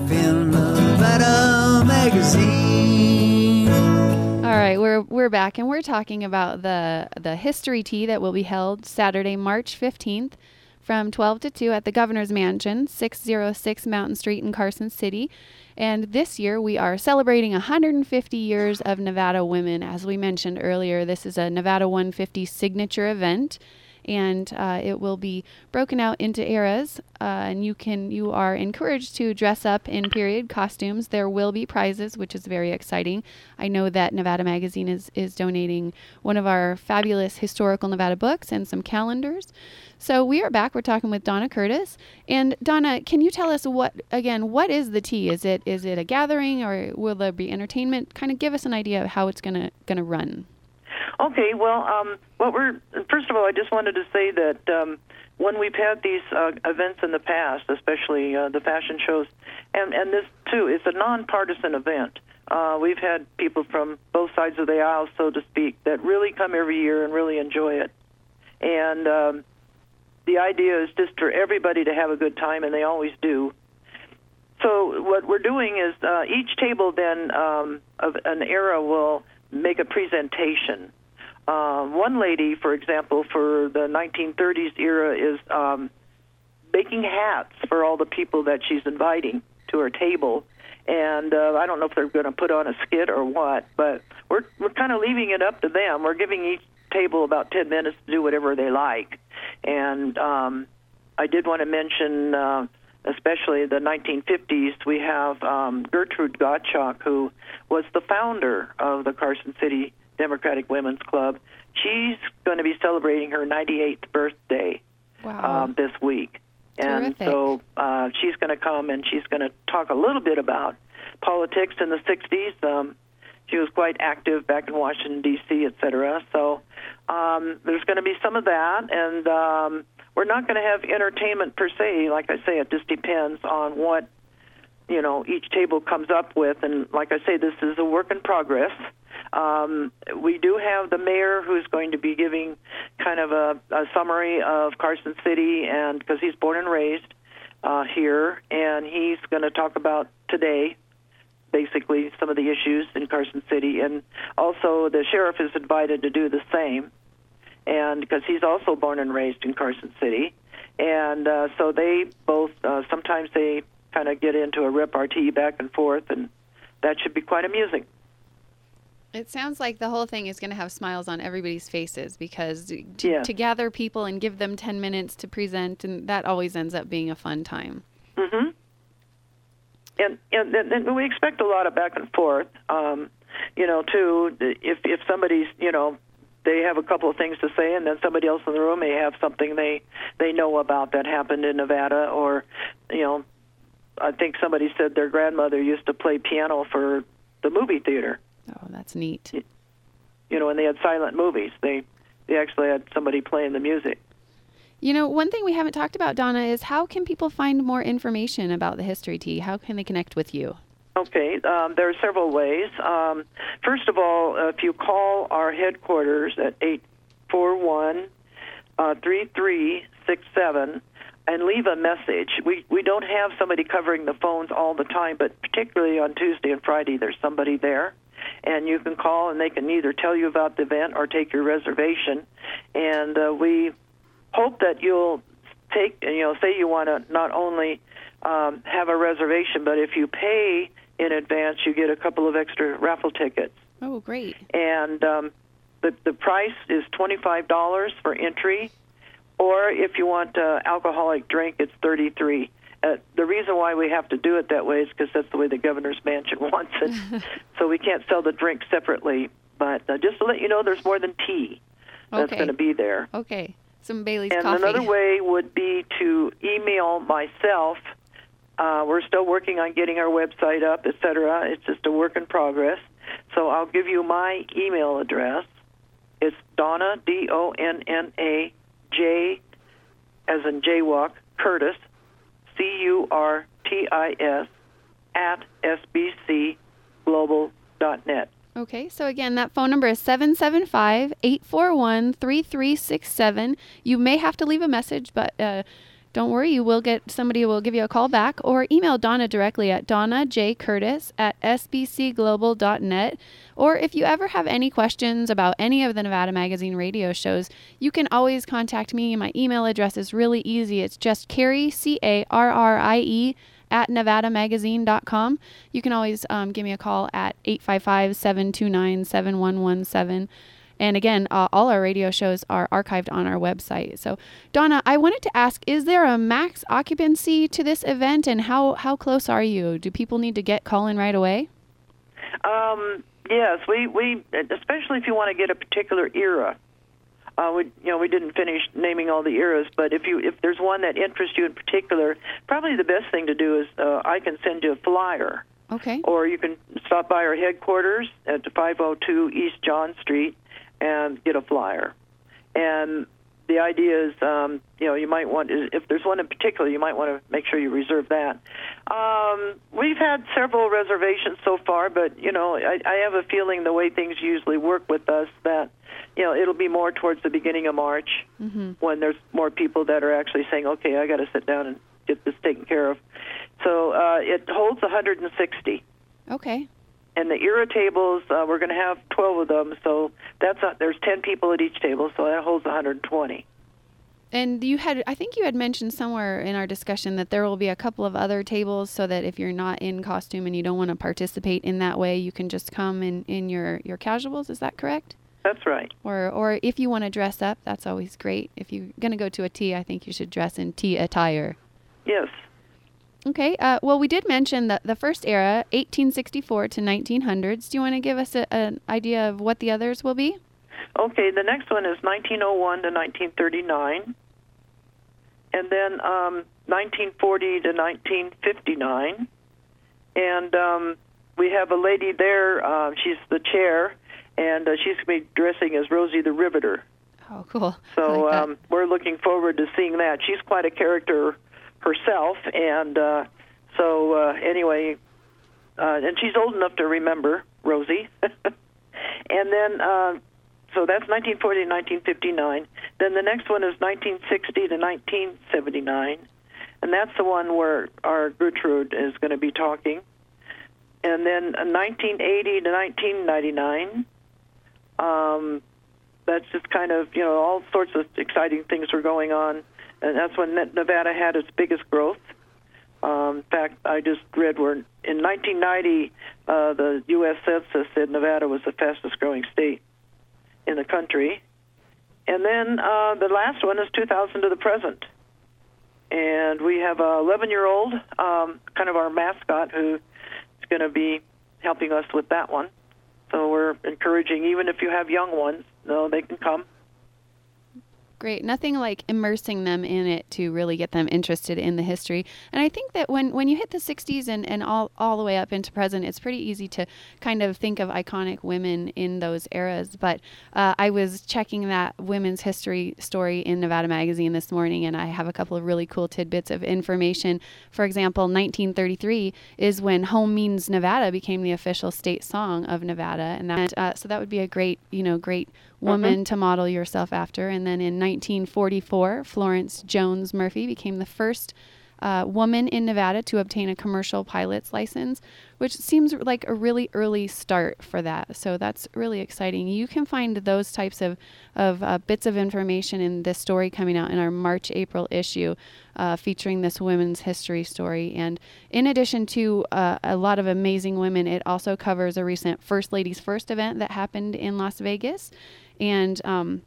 we're back and we're talking about the the history tea that will be held Saturday, March 15th from 12 to 2 at the Governor's Mansion, 606 Mountain Street in Carson City. And this year we are celebrating 150 years of Nevada women. As we mentioned earlier, this is a Nevada 150 signature event and uh, it will be broken out into eras uh, and you can you are encouraged to dress up in period costumes. There will be prizes which is very exciting. I know that nevada magazine is is donating one of our fabulous historical nevada books and some calendars. So we are back. We're talking with donna curtis. And donna can you tell us what again what is the tea? Is it is it a gathering or will there be entertainment? Kind of give us an idea of how it's gonna gonna run Okay, well, um, what we're first of all, I just wanted to say that um, when we've had these uh, events in the past, especially uh, the fashion shows, and and this too, it's a nonpartisan event. Uh, we've had people from both sides of the aisle, so to speak, that really come every year and really enjoy it. And um, the idea is just for everybody to have a good time, and they always do. So what we're doing is uh, each table then um, of an era will make a presentation. Um, one lady, for example, for the 1930s era, is um, making hats for all the people that she's inviting to her table. And uh, I don't know if they're going to put on a skit or what, but we're we're kind of leaving it up to them. We're giving each table about 10 minutes to do whatever they like. And um, I did want to mention. Uh, especially the 1950s, we have um, Gertrude Gottschalk, who was the founder of the Carson City Democratic Women's Club. She's going to be celebrating her 98th birthday wow. um, this week. And Terrific. so uh, she's going to come and she's going to talk a little bit about politics in the 60s. Um, she was quite active back in Washington, D.C., et cetera. So um, there's going to be some of that. And um, we're not going to have entertainment per se. Like I say, it just depends on what you know each table comes up with. And like I say, this is a work in progress. Um, we do have the mayor who's going to be giving kind of a, a summary of Carson City, and because he's born and raised uh, here, and he's going to talk about today. Basically, some of the issues in Carson City, and also the sheriff is invited to do the same and because he's also born and raised in Carson City, and uh, so they both uh, sometimes they kind of get into a repartee back and forth, and that should be quite amusing. It sounds like the whole thing is going to have smiles on everybody's faces because to, Yeah. to gather people and give them 10 minutes to present, and that always ends up being a fun time. Mm-hmm. And, and and we expect a lot of back and forth. Um, you know, too. If if somebody's you know they have a couple of things to say, and then somebody else in the room may have something they they know about that happened in Nevada, or you know, I think somebody said their grandmother used to play piano for the movie theater. Oh, that's neat. You know, when they had silent movies, they they actually had somebody playing the music. You know, one thing we haven't talked about, Donna, is how can people find more information about the History Tea? How can they connect with you? Okay, um, there are several ways. Um, first of all, if you call our headquarters at 841 uh, 3366 866 and leave a message. We we don't have somebody covering the phones all the time, but particularly on Tuesday and Friday, there's somebody there, and you can call and they can either tell you about the event or take your reservation. And uh, we hope that you'll take you know say you want to not only um, have a reservation, but if you pay in advance, you get a couple of extra raffle tickets. Oh, great! And um, the the price is twenty five dollars for entry, or if you want uh, alcoholic drink, it's thirty three. Uh, the reason why we have to do it that way is because that's the way the governor's mansion wants it. so we can't sell the drink separately. But uh, just to let you know, there's more than tea that's Okay. going to be there. Okay. Some Bailey's And coffee. another way would be to email myself. Uh, we're still working on getting our website up, et cetera. It's just a work in progress. So I'll give you my email address. It's Donna D O N N A J as in jaywalk Curtis C U R T I S at sbcglobal.net. Okay, so again, that phone number is 775 841 3367. You may have to leave a message, but uh, don't worry, you will get somebody will give you a call back or email Donna directly at Donna J. Curtis at sbcglobal.net. Or if you ever have any questions about any of the Nevada Magazine radio shows, you can always contact me. My email address is really easy. It's just Carrie, C A R R I E, at nevadamagazine.com. You can always um, give me a call at 855 729 7117. And again, uh, all our radio shows are archived on our website. So, Donna, I wanted to ask is there a max occupancy to this event and how, how close are you? Do people need to get calling right away? Um, yes, we, we especially if you want to get a particular era. Uh, we you know we didn't finish naming all the eras, but if you if there's one that interests you in particular, probably the best thing to do is uh, I can send you a flyer, Okay. or you can stop by our headquarters at 502 East John Street and get a flyer. And the idea is, um, you know, you might want if there's one in particular, you might want to make sure you reserve that. Um, we've had several reservations so far, but you know, I, I have a feeling the way things usually work with us that you know it'll be more towards the beginning of March Mm-hmm. when there's more people that are actually saying, okay, I got to sit down and get this taken care of. So uh, it holds 160 Okay. And the era tables uh, we're going to have 12 of them so that's uh, there's 10 people at each table so that holds 120 And you had, I think you had mentioned somewhere in our discussion that there will be a couple of other tables so that if you're not in costume and you don't want to participate in that way, you can just come in, in your, your casuals. Is that correct? that's right Or, or if you want to dress up, that's always great. If you're going to go to a tea, I think you should dress in tea attire. yes Okay. Uh, well, we did mention that the first era, 1864 to 1900s. Do you want to give us a, an idea of what the others will be? okay the next one is 1901 to 1939 and then um, 1940 to 1959 and um, we have a lady there uh, she's the chair and uh, she's going to be dressing as rosie the riveter Oh, cool. So like um, we're looking forward to seeing that. She's quite a character herself, and uh, so uh, anyway, uh, and she's old enough to remember Rosie. and then, uh, so that's 1940 to 1959. Then the next one is 1960 to 1979, and that's the one where our Gertrude is going to be talking. And then uh, 1980 to 1999. Um, that's just kind of you know all sorts of exciting things were going on, and that's when Nevada had its biggest growth. Um, in fact, I just read where in 1990 uh, the U.S. Census said Nevada was the fastest growing state in the country, and then uh, the last one is 2000 to the present, and we have a 11 year old, um, kind of our mascot, who is going to be helping us with that one. So we're encouraging, even if you have young ones, no, they can come. Great. Nothing like immersing them in it to really get them interested in the history. And I think that when, when you hit the 60s and, and all, all the way up into present, it's pretty easy to kind of think of iconic women in those eras. But uh, I was checking that women's history story in Nevada Magazine this morning, and I have a couple of really cool tidbits of information. For example, 1933 is when Home Means Nevada became the official state song of Nevada. And that, uh, so that would be a great, you know, great woman to model yourself after. And then in 1944, Florence Jones Murphy became the first uh, woman in Nevada to obtain a commercial pilot's license, which seems like a really early start for that. So that's really exciting. You can find those types of, of uh, bits of information in this story coming out in our March April issue uh, featuring this women's history story. And in addition to uh, a lot of amazing women, it also covers a recent First Ladies First event that happened in Las Vegas. And um,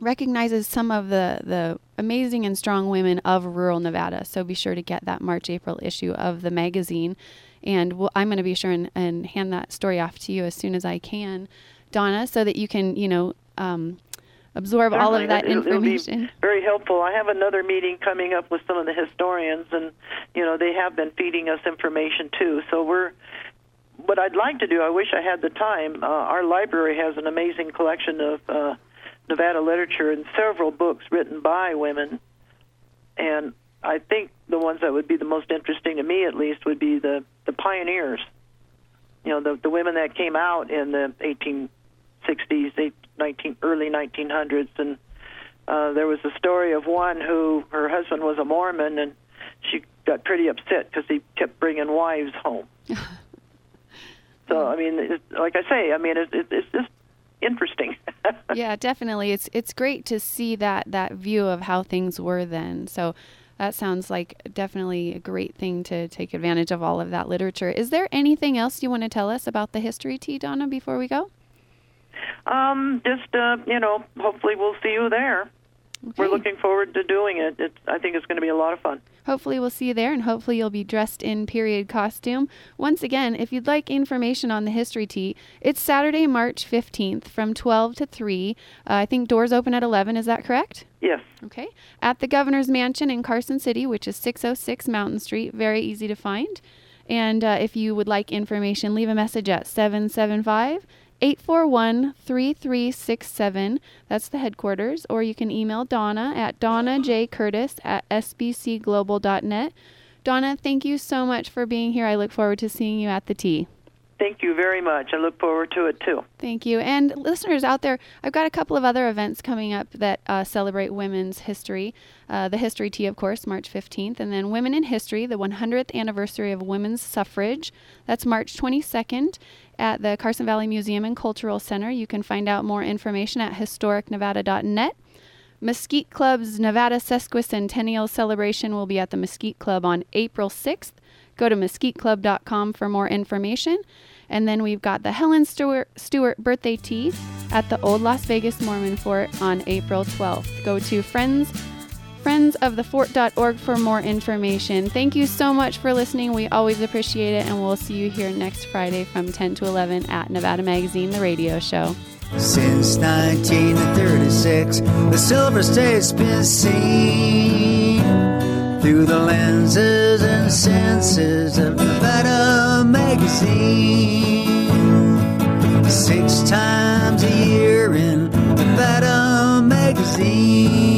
recognizes some of the, the amazing and strong women of rural Nevada. So be sure to get that March April issue of the magazine. And we'll, I'm going to be sure and, and, hand that story off to you as soon as I can, Donna, so that you can, you know, um, absorb Certainly. all of that it'll, information. It'll very helpful. I have another meeting coming up with some of the historians, and you know they have been feeding us information too. So we're. What I'd like to do, I wish I had the time. Uh, our library has an amazing collection of uh, Nevada literature and several books written by women. And I think the ones that would be the most interesting to me, at least, would be the the pioneers. You know, the the women that came out in the 1860s, 19 early 1900s, and uh, there was a story of one who her husband was a Mormon, and she got pretty upset because he kept bringing wives home. so I mean, it, like I say, I mean, it, it, it's just interesting. yeah, definitely. It's it's great to see that that view of how things were then. So that sounds like definitely a great thing to take advantage of all of that literature. Is there anything else you want to tell us about the history tea, Donna, before we go? Um, just uh, you know, hopefully we'll see you there. Okay. We're looking forward to doing it. It's, I think it's going to be a lot of fun. Hopefully, we'll see you there, and hopefully, you'll be dressed in period costume. Once again, if you'd like information on the History Tea, it's Saturday, March 15th from 12 to 3. Uh, I think doors open at 11. Is that correct? Yes. Okay. At the Governor's Mansion in Carson City, which is 606 Mountain Street. Very easy to find. And uh, if you would like information, leave a message at 775- 841 3367. That's the headquarters. Or you can email Donna at Donna J. Curtis at sbcglobal.net. Donna, thank you so much for being here. I look forward to seeing you at the tea. Thank you very much. I look forward to it too. Thank you. And listeners out there, I've got a couple of other events coming up that uh, celebrate women's history. Uh, the History Tea, of course, March 15th. And then Women in History, the 100th anniversary of women's suffrage. That's March 22nd at the Carson Valley Museum and Cultural Center. You can find out more information at historicnevada.net. Mesquite Club's Nevada Sesquicentennial celebration will be at the Mesquite Club on April 6th. Go to mesquiteclub.com for more information. And then we've got the Helen Stewart, Stewart birthday tea at the Old Las Vegas Mormon Fort on April 12th. Go to friends friendsofthefort.org for more information. Thank you so much for listening. We always appreciate it, and we'll see you here next Friday from 10 to 11 at Nevada Magazine, the radio show. Since 1936, the Silver State's been seen through the lenses and senses of Nevada Magazine. Six times a year in Nevada Magazine.